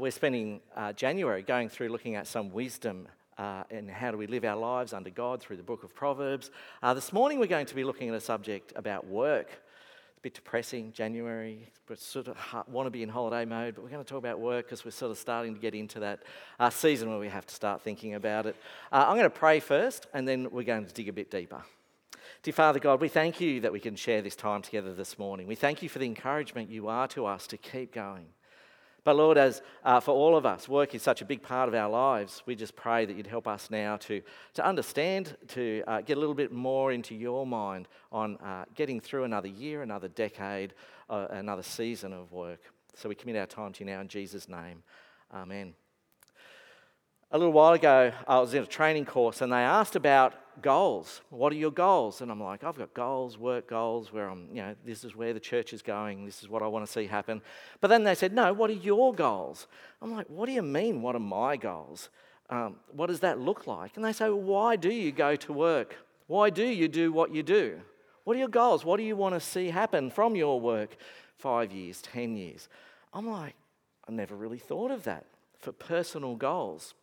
We're spending uh, January going through looking at some wisdom uh, how do we live our lives under God through the book of Proverbs. Uh, this morning we're going to be looking at a subject about work. It's a bit depressing, January. We sort of want to be in holiday mode, but we're going to talk about work because we're sort of starting to get into that uh, season where we have to start thinking about it. Uh, I'm going to pray first and then we're going to dig a bit deeper. Dear Father God, we thank you that we can share this time together this morning. We thank you for the encouragement you are to us to keep going. But Lord, as uh, for all of us, work is such a big part of our lives. We just pray that you'd help us now to, to understand, to uh, get a little bit more into your mind on uh, getting through another year, another decade, uh, another season of work. So we commit our time to you now in Jesus' name. Amen. A little while ago, I was in a training course and they asked about goals. What are your goals? And I'm like, I've got goals, work goals, where I'm, you know, this is where the church is going, this is what I want to see happen. But then they said, No, what are your goals? I'm like, What do you mean, what are my goals? Um, what does that look like? And they say, well, Why do you go to work? Why do you do what you do? What are your goals? What do you want to see happen from your work? Five years, 10 years. I'm like, I never really thought of that for personal goals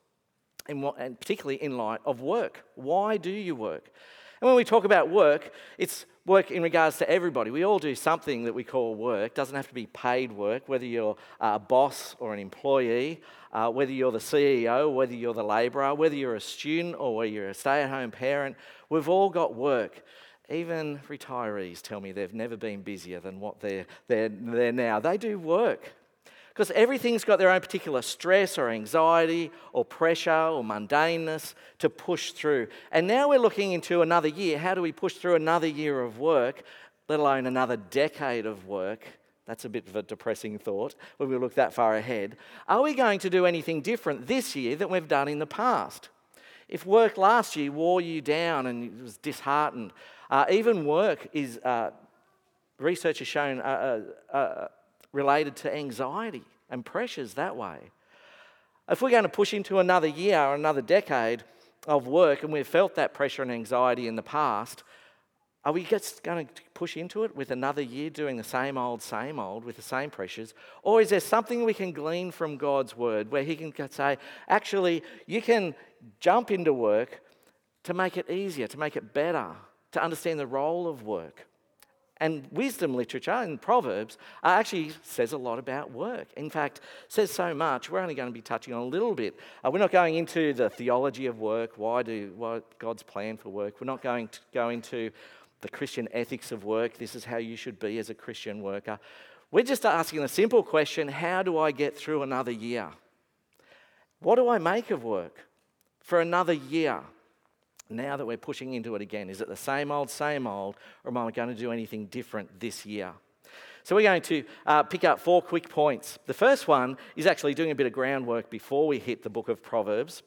what, and particularly in light of work. Why do you work? And when we talk about work, it's work in regards to everybody. We all do something that we call work. It doesn't have to be paid work, whether you're a boss or an employee, uh, whether you're the CEO, whether you're the labourer, whether you're a student or whether you're a stay at home parent. We've all got work. Even retirees tell me they've never been busier than what they're, they're, they're now. They do work. Because everything's got their own particular stress or anxiety or pressure or mundaneness to push through. And now we're looking into another year. How do we push through another year of work, let alone another decade of work? That's a bit of a depressing thought when we look that far ahead. Are we going to do anything different this year than we've done in the past? If work last year wore you down and was disheartened, uh, even work is, uh, research has shown, uh, uh, uh related to anxiety and pressures that way. If we're going to push into another year or another decade of work and we've felt that pressure and anxiety in the past, are we just going to push into it with another year doing the same old, same old with the same pressures? Or is there something we can glean from God's word where He can say, actually, you can jump into work to make it easier, to make it better, to understand the role of work? And wisdom literature in Proverbs actually says a lot about work. In fact, says so much. We're only going to be touching on a little bit. Uh, we're not going into the theology of work. Why do what God's plan for work? We're not going to go into the Christian ethics of work. This is how you should be as a Christian worker. We're just asking a simple question: How do I get through another year? What do I make of work for another year? Now that we're pushing into it again? Is it the same old, same old, or am I going to do anything different this year? So, we're going to uh, pick up four quick points. The first one is actually doing a bit of groundwork before we hit the book of Proverbs.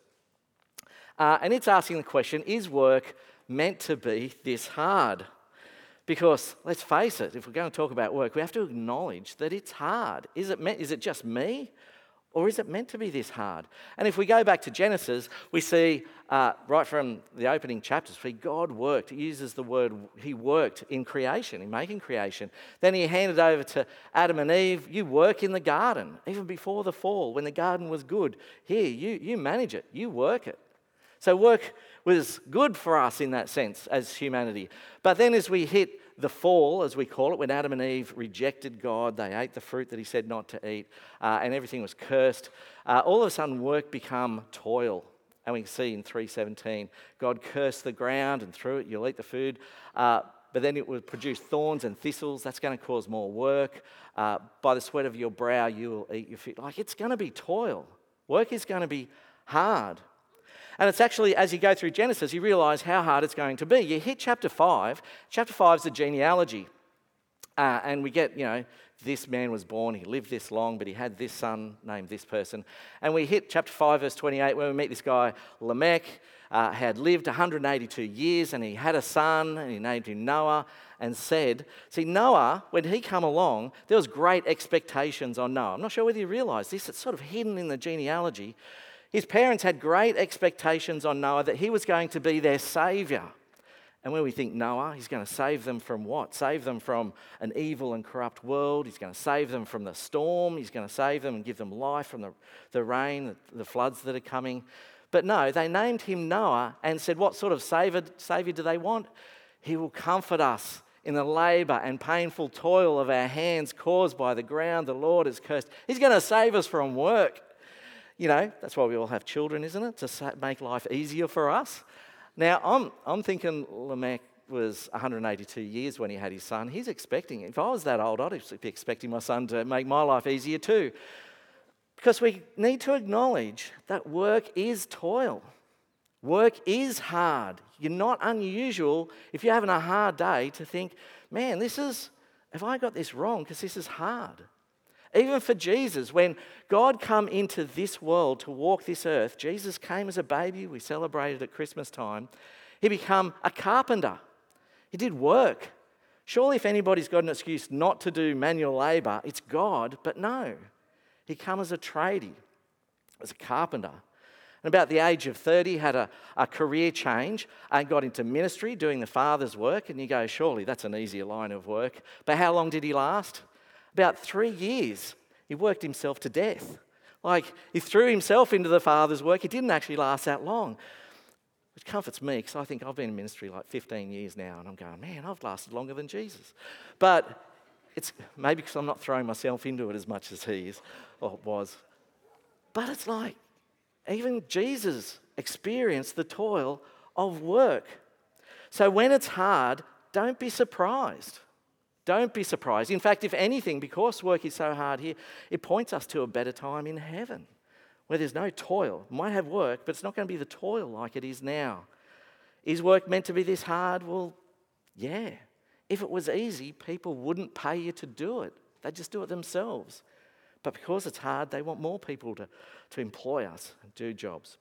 Uh, and it's asking the question Is work meant to be this hard? Because let's face it, if we're going to talk about work, we have to acknowledge that it's hard. Is it, meant, is it just me? Or is it meant to be this hard? And if we go back to Genesis, we see uh, right from the opening chapters, God worked, he uses the word, he worked in creation, in making creation. Then he handed over to Adam and Eve, you work in the garden, even before the fall, when the garden was good. Here, you, you manage it, you work it. So work was good for us in that sense as humanity. But then as we hit the fall, as we call it, when Adam and Eve rejected God, they ate the fruit that He said not to eat, uh, and everything was cursed. Uh, all of a sudden, work become toil, and we can see in 3:17, God cursed the ground, and through it you'll eat the food. Uh, but then it will produce thorns and thistles. That's going to cause more work. Uh, by the sweat of your brow, you will eat your food. Like it's going to be toil. Work is going to be hard. And it's actually, as you go through Genesis, you realize how hard it's going to be. You hit chapter 5. Chapter 5 is the genealogy. Uh, and we get, you know, this man was born, he lived this long, but he had this son named this person. And we hit chapter 5, verse 28, where we meet this guy, Lamech, uh, had lived 182 years, and he had a son, and he named him Noah, and said, See, Noah, when he come along, there was great expectations on Noah. I'm not sure whether you realise this, it's sort of hidden in the genealogy. His parents had great expectations on Noah that he was going to be their saviour. And when we think Noah, he's going to save them from what? Save them from an evil and corrupt world. He's going to save them from the storm. He's going to save them and give them life from the, the rain, the, the floods that are coming. But no, they named him Noah and said, What sort of savior, savior do they want? He will comfort us in the labor and painful toil of our hands caused by the ground the Lord has cursed. He's going to save us from work. You know, that's why we all have children, isn't it? To make life easier for us. Now, I'm, I'm thinking Lamech was 182 years when he had his son. He's expecting, if I was that old, I'd be expecting my son to make my life easier too. Because we need to acknowledge that work is toil. Work is hard. You're not unusual if you're having a hard day to think, man, this is, have I got this wrong? Because this is hard. Even for Jesus, when God come into this world to walk this earth, Jesus came as a baby. We celebrated at Christmas time. He became a carpenter. He did work. Surely, if anybody's got an excuse not to do manual labour, it's God. But no, he came as a tradie, as a carpenter. And about the age of 30, had a, a career change and got into ministry doing the Father's work. And you go, surely that's an easier line of work. But how long did he last? About three years, he worked himself to death. Like he threw himself into the Father's work. It didn't actually last that long, which comforts me because I think I've been in ministry like 15 years now, and I'm going, man, I've lasted longer than Jesus. But it's maybe because I'm not throwing myself into it as much as he is or was. But it's like even Jesus experienced the toil of work. So when it's hard, don't be surprised. Don't be surprised. In fact, if anything, because work is so hard here, it points us to a better time in heaven where there's no toil. Might have work, but it's not going to be the toil like it is now. Is work meant to be this hard? Well, yeah. If it was easy, people wouldn't pay you to do it, they'd just do it themselves. But because it's hard, they want more people to, to employ us and do jobs.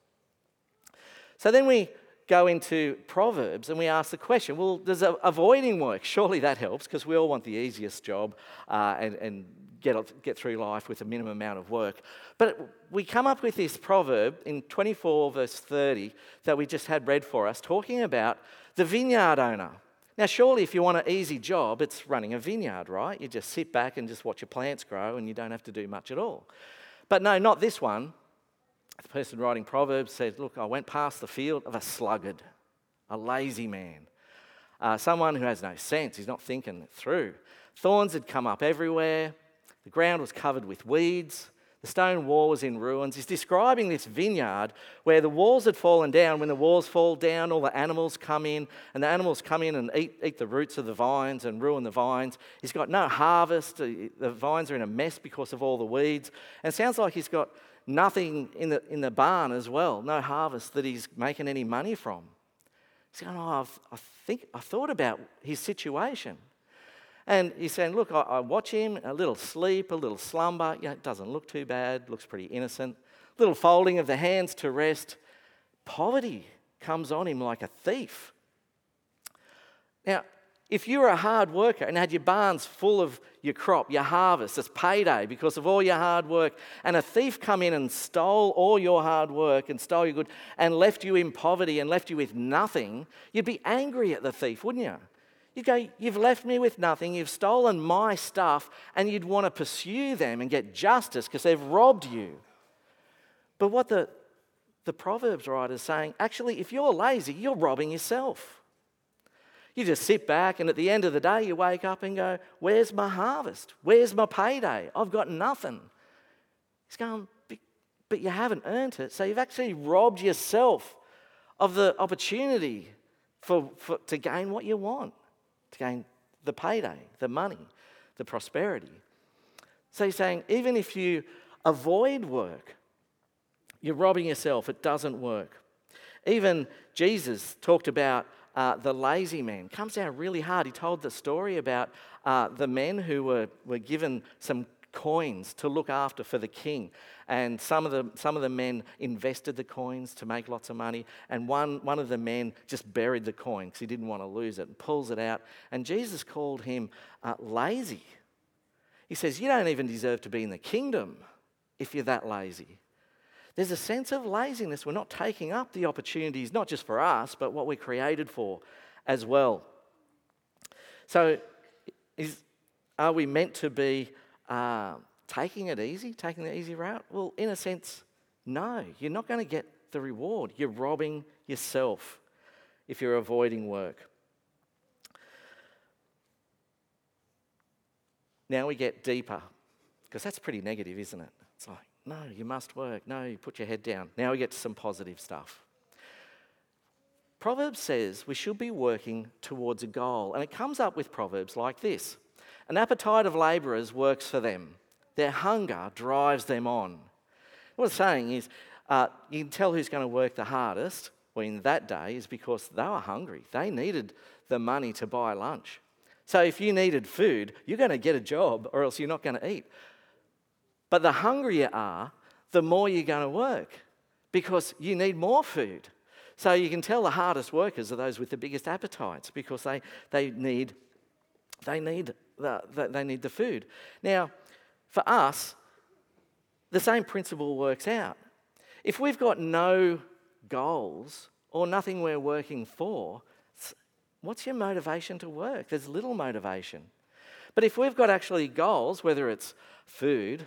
So then we go into Proverbs and we ask the question well, does avoiding work, surely that helps because we all want the easiest job uh, and, and get, get through life with a minimum amount of work. But we come up with this proverb in 24, verse 30, that we just had read for us, talking about the vineyard owner. Now, surely, if you want an easy job, it's running a vineyard, right? You just sit back and just watch your plants grow and you don't have to do much at all. But no, not this one the person writing Proverbs said, Look, I went past the field of a sluggard, a lazy man, uh, someone who has no sense. He's not thinking it through. Thorns had come up everywhere, the ground was covered with weeds. The stone wall was in ruins. He's describing this vineyard where the walls had fallen down. When the walls fall down, all the animals come in, and the animals come in and eat, eat the roots of the vines and ruin the vines. He's got no harvest. The vines are in a mess because of all the weeds. And it sounds like he's got nothing in the, in the barn as well, no harvest that he's making any money from. He's going, Oh, I've, I think I thought about his situation. And he's saying, Look, I, I watch him, a little sleep, a little slumber. You know, it doesn't look too bad, looks pretty innocent. Little folding of the hands to rest. Poverty comes on him like a thief. Now, if you were a hard worker and had your barns full of your crop, your harvest, it's payday because of all your hard work, and a thief come in and stole all your hard work and stole your good and left you in poverty and left you with nothing, you'd be angry at the thief, wouldn't you? You'd go, You've left me with nothing, you've stolen my stuff, and you'd want to pursue them and get justice because they've robbed you. But what the, the Proverbs writer is saying, actually, if you're lazy, you're robbing yourself. You just sit back, and at the end of the day, you wake up and go, Where's my harvest? Where's my payday? I've got nothing. He's going, But you haven't earned it. So you've actually robbed yourself of the opportunity for, for, to gain what you want, to gain the payday, the money, the prosperity. So he's saying, even if you avoid work, you're robbing yourself. It doesn't work. Even Jesus talked about uh, the lazy man. Comes down really hard. He told the story about uh, the men who were, were given some coins to look after for the king. And some of the, some of the men invested the coins to make lots of money. And one, one of the men just buried the coin because he didn't want to lose it and pulls it out. And Jesus called him uh, lazy. He says, You don't even deserve to be in the kingdom if you're that lazy. There's a sense of laziness. We're not taking up the opportunities, not just for us, but what we're created for as well. So, is, are we meant to be uh, taking it easy, taking the easy route? Well, in a sense, no. You're not going to get the reward. You're robbing yourself if you're avoiding work. Now we get deeper, because that's pretty negative, isn't it? It's like, no, you must work. No, you put your head down. Now we get to some positive stuff. Proverbs says we should be working towards a goal, and it comes up with proverbs like this An appetite of labourers works for them, their hunger drives them on. What it's saying is, uh, you can tell who's going to work the hardest in that day is because they were hungry. They needed the money to buy lunch. So if you needed food, you're going to get a job or else you're not going to eat. But the hungrier you are, the more you're going to work because you need more food. So you can tell the hardest workers are those with the biggest appetites because they, they, need, they, need, the, they need the food. Now, for us, the same principle works out. If we've got no goals or nothing we're working for, what's your motivation to work? There's little motivation. But if we've got actually goals, whether it's food,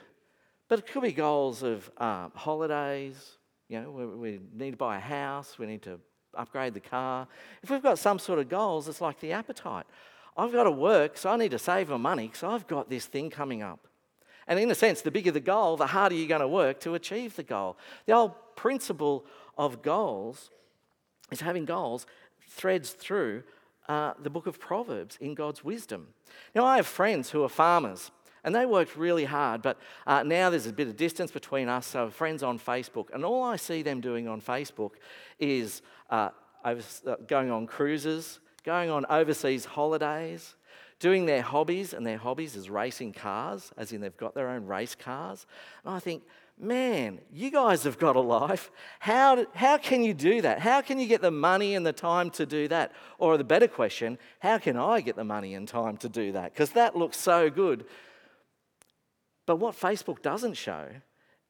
but it could be goals of um, holidays. You know, we, we need to buy a house. We need to upgrade the car. If we've got some sort of goals, it's like the appetite. I've got to work, so I need to save my money because I've got this thing coming up. And in a sense, the bigger the goal, the harder you're going to work to achieve the goal. The old principle of goals is having goals threads through uh, the book of Proverbs in God's wisdom. Now, I have friends who are farmers. And they worked really hard, but uh, now there's a bit of distance between us, so friends on Facebook. And all I see them doing on Facebook is uh, uh, going on cruises, going on overseas holidays, doing their hobbies, and their hobbies is racing cars, as in they've got their own race cars. And I think, man, you guys have got a life. How, how can you do that? How can you get the money and the time to do that? Or the better question, how can I get the money and time to do that? Because that looks so good. But what Facebook doesn't show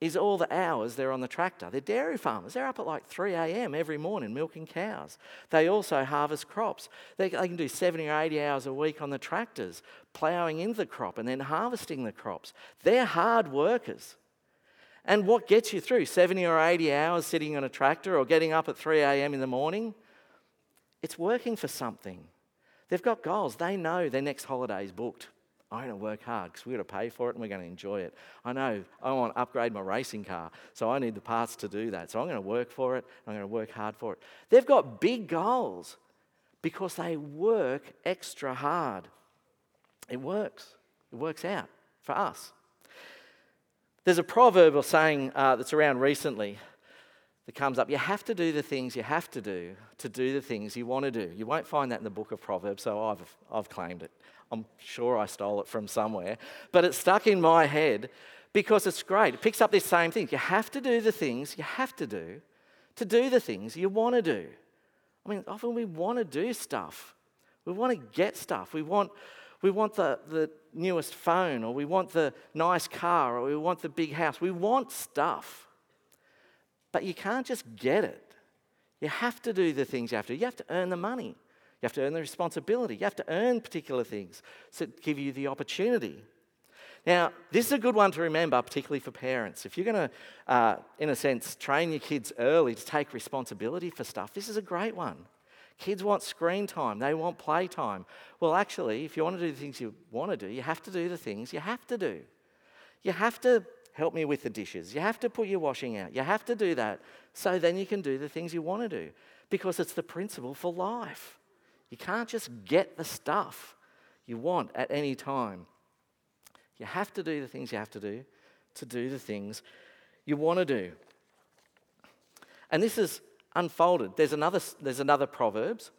is all the hours they're on the tractor. They're dairy farmers. They're up at like 3 a.m. every morning milking cows. They also harvest crops. They, they, can do 70 or 80 hours a week on the tractors, ploughing into the crop and then harvesting the crops. They're hard workers. And what gets you through 70 or 80 hours sitting on a tractor or getting up at 3 a.m. in the morning? It's working for something. They've got goals. They know their next holiday is booked. I'm going to work hard because we're going to pay for it and we're going to enjoy it. I know I want to upgrade my racing car, so I need the parts to do that. So I'm going to work for it. I'm going to work hard for it. They've got big goals because they work extra hard. It works. It works out for us. There's a proverb or saying uh, that's around recently that comes up. You have to do the things you have to do to do the things you want to do. You won't find that in the book of Proverbs, so I've, I've claimed it. I'm sure I stole it from somewhere, but it's stuck in my head because it's great. It picks up this same thing. You have to do the things you have to do to do the things you want to do. I mean, often we want to do stuff. We want to get stuff. We want, we want the, the newest phone, or we want the nice car, or we want the big house. We want stuff. But you can't just get it. You have to do the things you have to. You have to earn the money. You have to earn the responsibility. You have to earn particular things to give you the opportunity. Now, this is a good one to remember, particularly for parents. If you're going to, uh, in a sense, train your kids early to take responsibility for stuff, this is a great one. Kids want screen time, they want play time. Well, actually, if you want to do the things you want to do, you have to do the things you have to do. You have to help me with the dishes. You have to put your washing out. You have to do that so then you can do the things you want to do because it's the principle for life. You can't just get the stuff you want at any time. You have to do the things you have to do to do the things you want to do. And this is unfolded. There's another, there's another Proverbs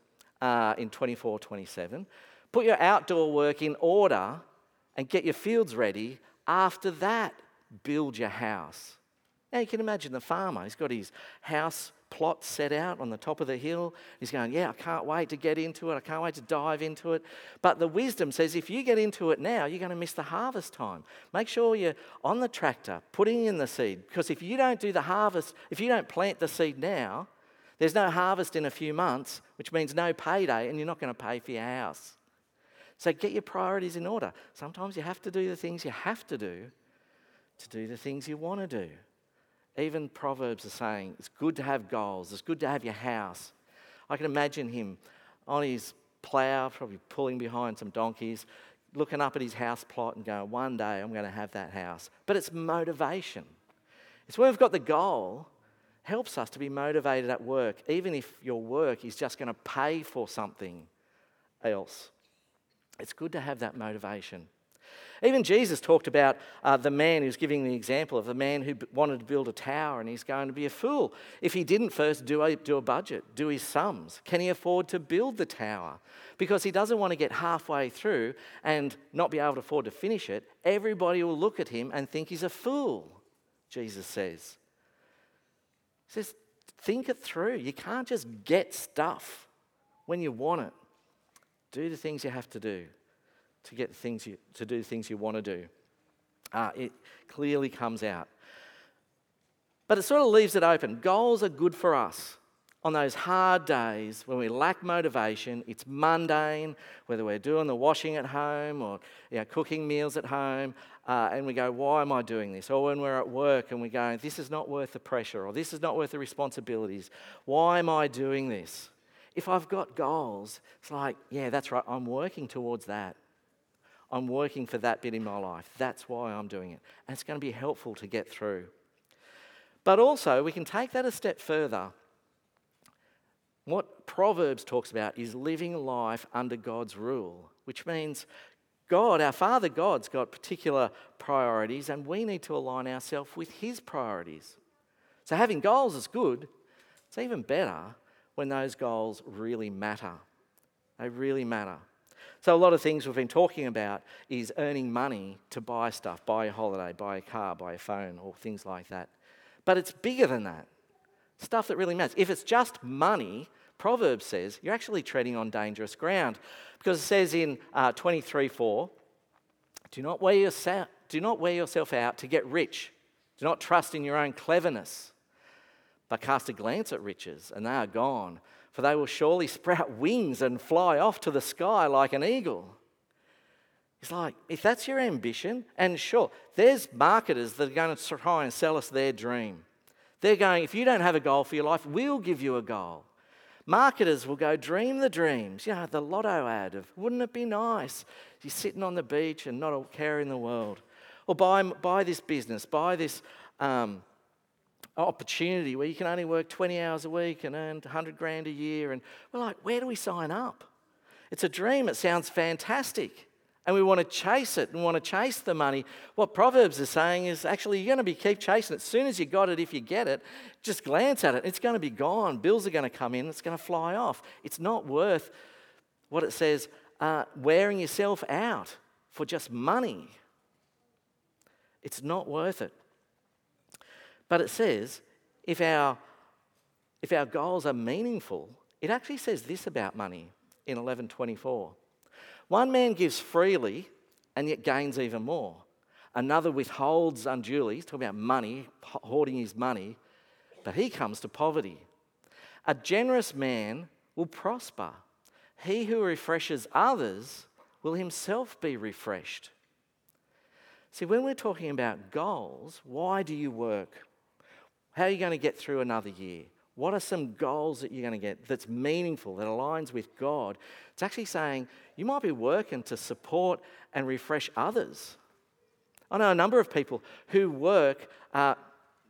uh, in 24 27. Put your outdoor work in order and get your fields ready. After that, build your house. Now you can imagine the farmer. He's got his house plot set out on the top of the hill. He's going, Yeah, I can't wait to get into it. I can't wait to dive into it. But the wisdom says if you get into it now, you're going to miss the harvest time. Make sure you're on the tractor putting in the seed. Because if you don't do the harvest, if you don't plant the seed now, there's no harvest in a few months, which means no payday, and you're not going to pay for your house. So get your priorities in order. Sometimes you have to do the things you have to do to do the things you want to do. Even Proverbs are saying it's good to have goals, it's good to have your house. I can imagine him on his plough, probably pulling behind some donkeys, looking up at his house plot and going, One day I'm going to have that house. But it's motivation. It's when we've got the goal, helps us to be motivated at work, even if your work is just going to pay for something else. It's good to have that motivation. Even Jesus talked about uh, the man who's giving the example of the man who wanted to build a tower and he's going to be a fool if he didn't first do a, do a budget, do his sums. Can he afford to build the tower? Because he doesn't want to get halfway through and not be able to afford to finish it. Everybody will look at him and think he's a fool, Jesus says. He says, think it through. You can't just get stuff when you want it. Do the things you have to do to get things you, to do things you want to do. Uh, it clearly comes out. But it sort of leaves it open. Goals are good for us on those hard days when we lack motivation. It's mundane, whether we're doing the washing at home or you know, cooking meals at home, uh, and we go, Why am I doing this? Or when we're at work and we go, This is not worth the pressure, or this is not worth the responsibilities. Why am I doing this? If I've got goals, it's like, Yeah, that's right, I'm working towards that. I'm working for that bit in my life. That's why I'm doing it. And it's going to be helpful to get through. But also, we can take that a step further. What Proverbs talks about is living life under God's rule, which means God, our Father God's got particular priorities, and we need to align ourselves with His priorities. So, having goals is good. It's even better when those goals really matter. They really matter. So, a lot of things we've been talking about is earning money to buy stuff, buy a holiday, buy a car, buy a phone, or things like that. But it's bigger than that. Stuff that really matters. If it's just money, Proverbs says you're actually treading on dangerous ground because it says in uh, 23 4, do not, wear yourself, do not wear yourself out to get rich. Do not trust in your own cleverness, but cast a glance at riches, and they are gone for they will surely sprout wings and fly off to the sky like an eagle. He's like, if that's your ambition, and sure, there's marketers that are going to try and sell us their dream. They're going, if you don't have a goal for your life, we'll give you a goal. Marketers will go, dream the dreams. You know, the lotto ad of, wouldn't it be nice? You're sitting on the beach and not a care in the world. Or buy, buy this business, buy this um, opportunity where you can only work 20 hours a week and earn 100 grand a year. And we're like, where do we sign up? It's a dream. It sounds fantastic. And we want to chase it and want to chase the money. What Proverbs is saying is actually you're going to be keep chasing it. As soon as you got it, if you get it, just glance at it. It's going to be gone. Bills are going to come in. It's going to fly off. It's not worth what it says uh, wearing yourself out for just money. It's not worth it. But it says if our, if our goals are meaningful, it actually says this about money in 1124. One man gives freely and yet gains even more. Another withholds unduly, he's talking about money, hoarding his money, but he comes to poverty. A generous man will prosper. He who refreshes others will himself be refreshed. See, when we're talking about goals, why do you work? How are you going to get through another year? What are some goals that you're going to get that's meaningful, that aligns with God? It's actually saying you might be working to support and refresh others. I know a number of people who work, uh,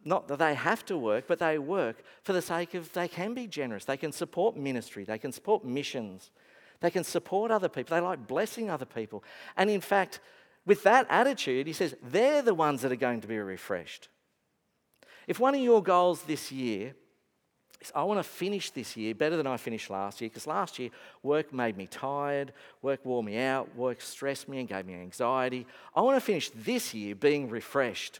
not that they have to work, but they work for the sake of they can be generous. They can support ministry, they can support missions, they can support other people, they like blessing other people. And in fact, with that attitude, he says they're the ones that are going to be refreshed. If one of your goals this year is I want to finish this year better than I finished last year because last year work made me tired, work wore me out, work stressed me and gave me anxiety. I want to finish this year being refreshed.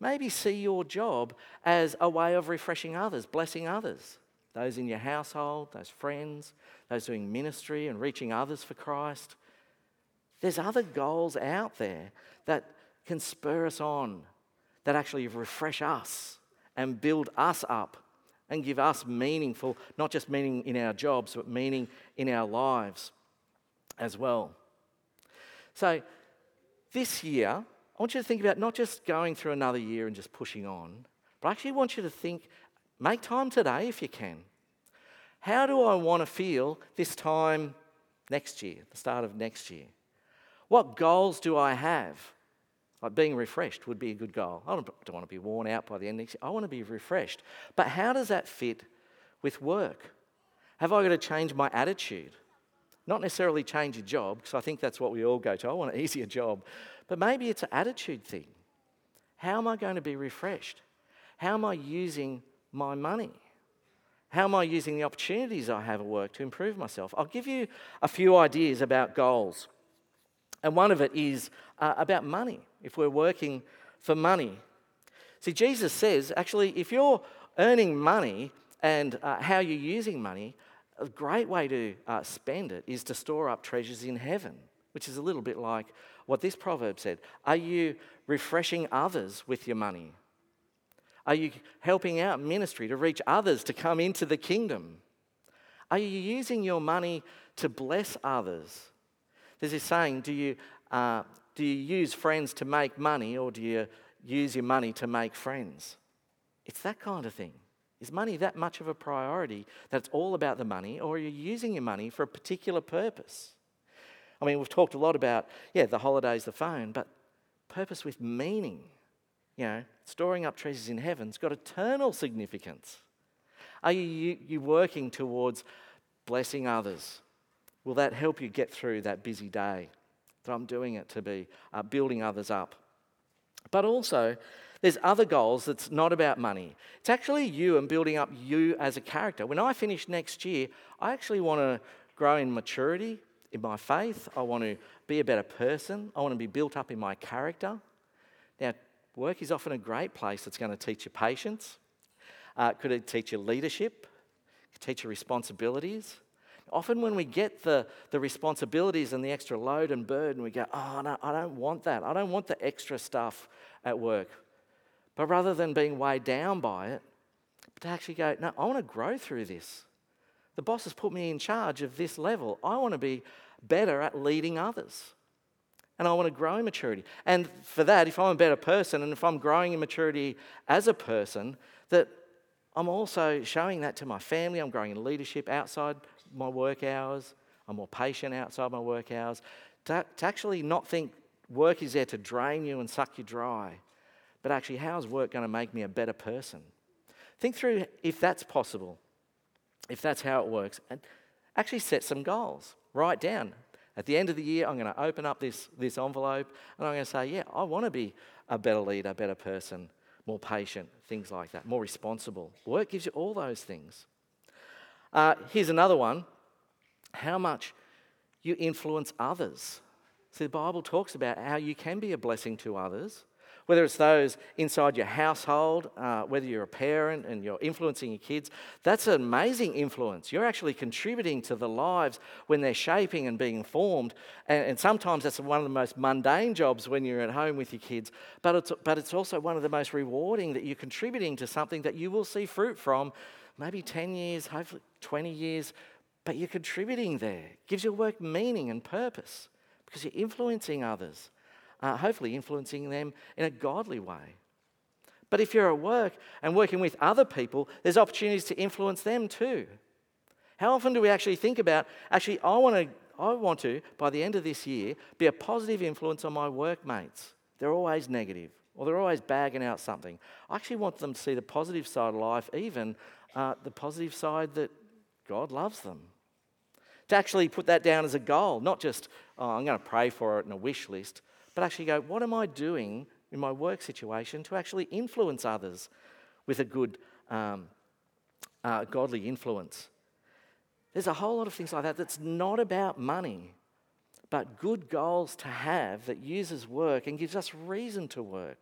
Maybe see your job as a way of refreshing others, blessing others, those in your household, those friends, those doing ministry and reaching others for Christ. There's other goals out there that can spur us on, that actually refresh us and build us up and give us meaningful, not just meaning in our jobs, but meaning in our lives as well. So, this year, I want you to think about not just going through another year and just pushing on, but I actually want you to think, make time today if you can. How do I want to feel this time next year, the start of next year? What goals do I have? Like being refreshed would be a good goal. I don't, don't want to be worn out by the end of next year. I want to be refreshed. But how does that fit with work? Have I got to change my attitude? Not necessarily change a job, because I think that's what we all go to. I want an easier job. But maybe it's an attitude thing. How am I going to be refreshed? How am I using my money? How am I using the opportunities I have at work to improve myself? I'll give you a few ideas about goals. And one of it is uh, about money, if we're working for money. See, Jesus says actually, if you're earning money and uh, how you're using money, a great way to uh, spend it is to store up treasures in heaven, which is a little bit like what this proverb said. Are you refreshing others with your money? Are you helping out ministry to reach others to come into the kingdom? Are you using your money to bless others? There's this saying do you, uh, do you use friends to make money or do you use your money to make friends? It's that kind of thing. Is money that much of a priority that it's all about the money, or are you using your money for a particular purpose? I mean, we've talked a lot about, yeah, the holidays, the phone, but purpose with meaning. You know, storing up treasures in heaven's got eternal significance. Are you, you, you working towards blessing others, Will that help you get through that busy day? That I'm doing it to be uh, building others up. But also, there's other goals that's not about money. It's actually you and building up you as a character. When I finish next year, I actually want to grow in maturity in my faith. I want to be a better person. I want to be built up in my character. Now, work is often a great place that's going to teach you patience. Uh, could it teach you leadership? Could teach you responsibilities. Often, when we get the, the responsibilities and the extra load and burden, we go, Oh, no, I don't want that. I don't want the extra stuff at work. But rather than being weighed down by it, to actually go, No, I want to grow through this. The boss has put me in charge of this level. I want to be better at leading others. And I want to grow in maturity. And for that, if I'm a better person and if I'm growing in maturity as a person, that I'm also showing that to my family. I'm growing in leadership outside my work hours. I'm more patient outside my work hours. To, to actually not think work is there to drain you and suck you dry, but actually, how is work going to make me a better person? Think through if that's possible, if that's how it works, and actually set some goals. Write down. At the end of the year, I'm going to open up this, this envelope and I'm going to say, yeah, I want to be a better leader, better person, more patient, things like that, more responsible. Work gives you all those things. Uh, here's another one how much you influence others. See, the Bible talks about how you can be a blessing to others, whether it's those inside your household, uh, whether you're a parent and you're influencing your kids. That's an amazing influence. You're actually contributing to the lives when they're shaping and being formed. And, and sometimes that's one of the most mundane jobs when you're at home with your kids, but it's, but it's also one of the most rewarding that you're contributing to something that you will see fruit from maybe 10 years, hopefully 20 years, but you're contributing there. It gives your work meaning and purpose because you're influencing others, uh, hopefully influencing them in a godly way. But if you're at work and working with other people, there's opportunities to influence them too. How often do we actually think about, actually, I want to, I want to, by the end of this year, be a positive influence on my workmates? They're always negative or they're always bagging out something. I actually want them to see the positive side of life, even uh, the positive side that God loves them. To actually put that down as a goal, not just, oh, I'm going to pray for it in a wish list, but actually go, what am I doing in my work situation to actually influence others with a good, um, uh, godly influence. There's a whole lot of things like that that's not about money, but good goals to have that uses work and gives us reason to work,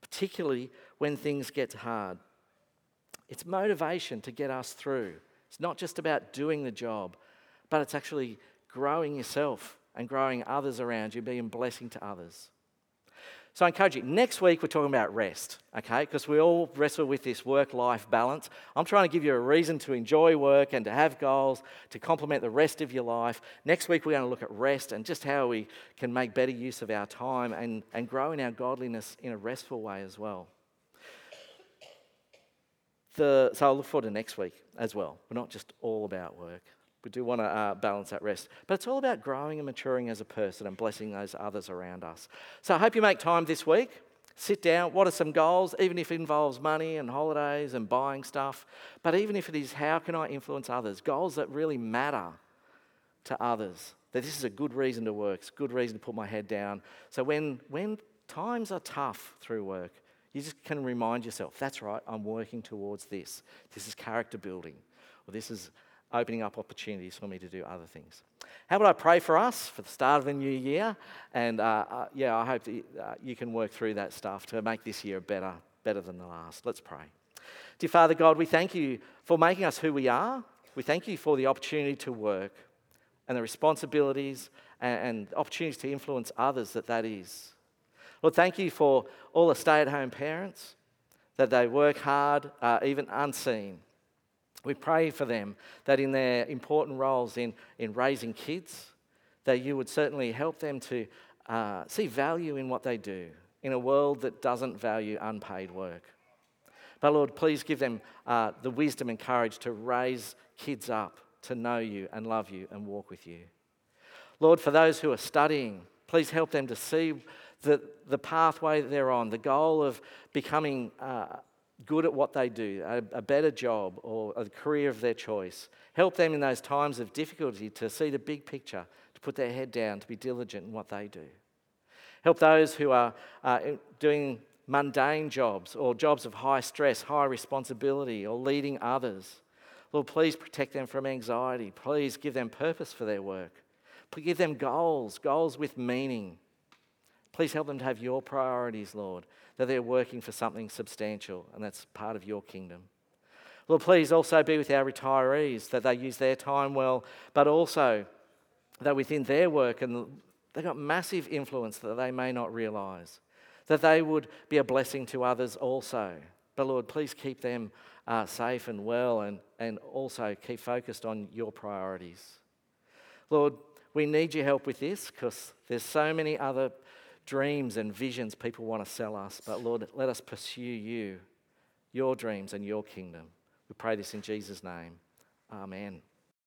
particularly when things get hard. It's motivation to get us through. It's not just about doing the job, but it's actually growing yourself and growing others around you, being a blessing to others. So I encourage you, next week we're talking about rest, okay? Because we all wrestle with this work life balance. I'm trying to give you a reason to enjoy work and to have goals to complement the rest of your life. Next week we're going to look at rest and just how we can make better use of our time and, and grow in our godliness in a restful way as well. The, so I'll look forward to next week as well. We're not just all about work. We do want to uh, balance that rest. But it's all about growing and maturing as a person and blessing those others around us. So I hope you make time this week. Sit down. What are some goals, even if it involves money and holidays and buying stuff? But even if it is, how can I influence others? Goals that really matter to others. That this is a good reason to work, it's a good reason to put my head down. So when, when times are tough through work, you just can remind yourself that's right, I'm working towards this. This is character building, or this is opening up opportunities for me to do other things. How about I pray for us for the start of the new year? And uh, uh, yeah, I hope that uh, you can work through that stuff to make this year better, better than the last. Let's pray. Dear Father God, we thank you for making us who we are. We thank you for the opportunity to work and the responsibilities and, and opportunities to influence others that that is. Lord, thank you for all the stay at home parents, that they work hard, uh, even unseen we pray for them that in their important roles in, in raising kids, that you would certainly help them to uh, see value in what they do in a world that doesn't value unpaid work. But Lord, please give them uh, the wisdom and courage to raise kids up to know you and love you and walk with you. Lord, for those who are studying, please help them to see the, the pathway that they're on, the goal of becoming uh, good at what they do, a, a, better job, or a career of their choice. Help them in those times of difficulty to see the big picture, to put their head down, to be diligent in what they do. Help those who are uh, doing mundane jobs or jobs of high stress, high responsibility, or leading others. Lord, please protect them from anxiety. Please give them purpose for their work. Give them goals, goals with meaning. Please help them to have your priorities, Lord, that they're working for something substantial, and that's part of your kingdom. Lord, please also be with our retirees, that they use their time well, but also that within their work, and they've got massive influence that they may not realize, that they would be a blessing to others also. But Lord, please keep them uh, safe and well, and, and also keep focused on your priorities. Lord, we need your help with this because there's so many other dreams and visions people want to sell us. But Lord, let us pursue you, your dreams, and your kingdom. We pray this in Jesus' name. Amen.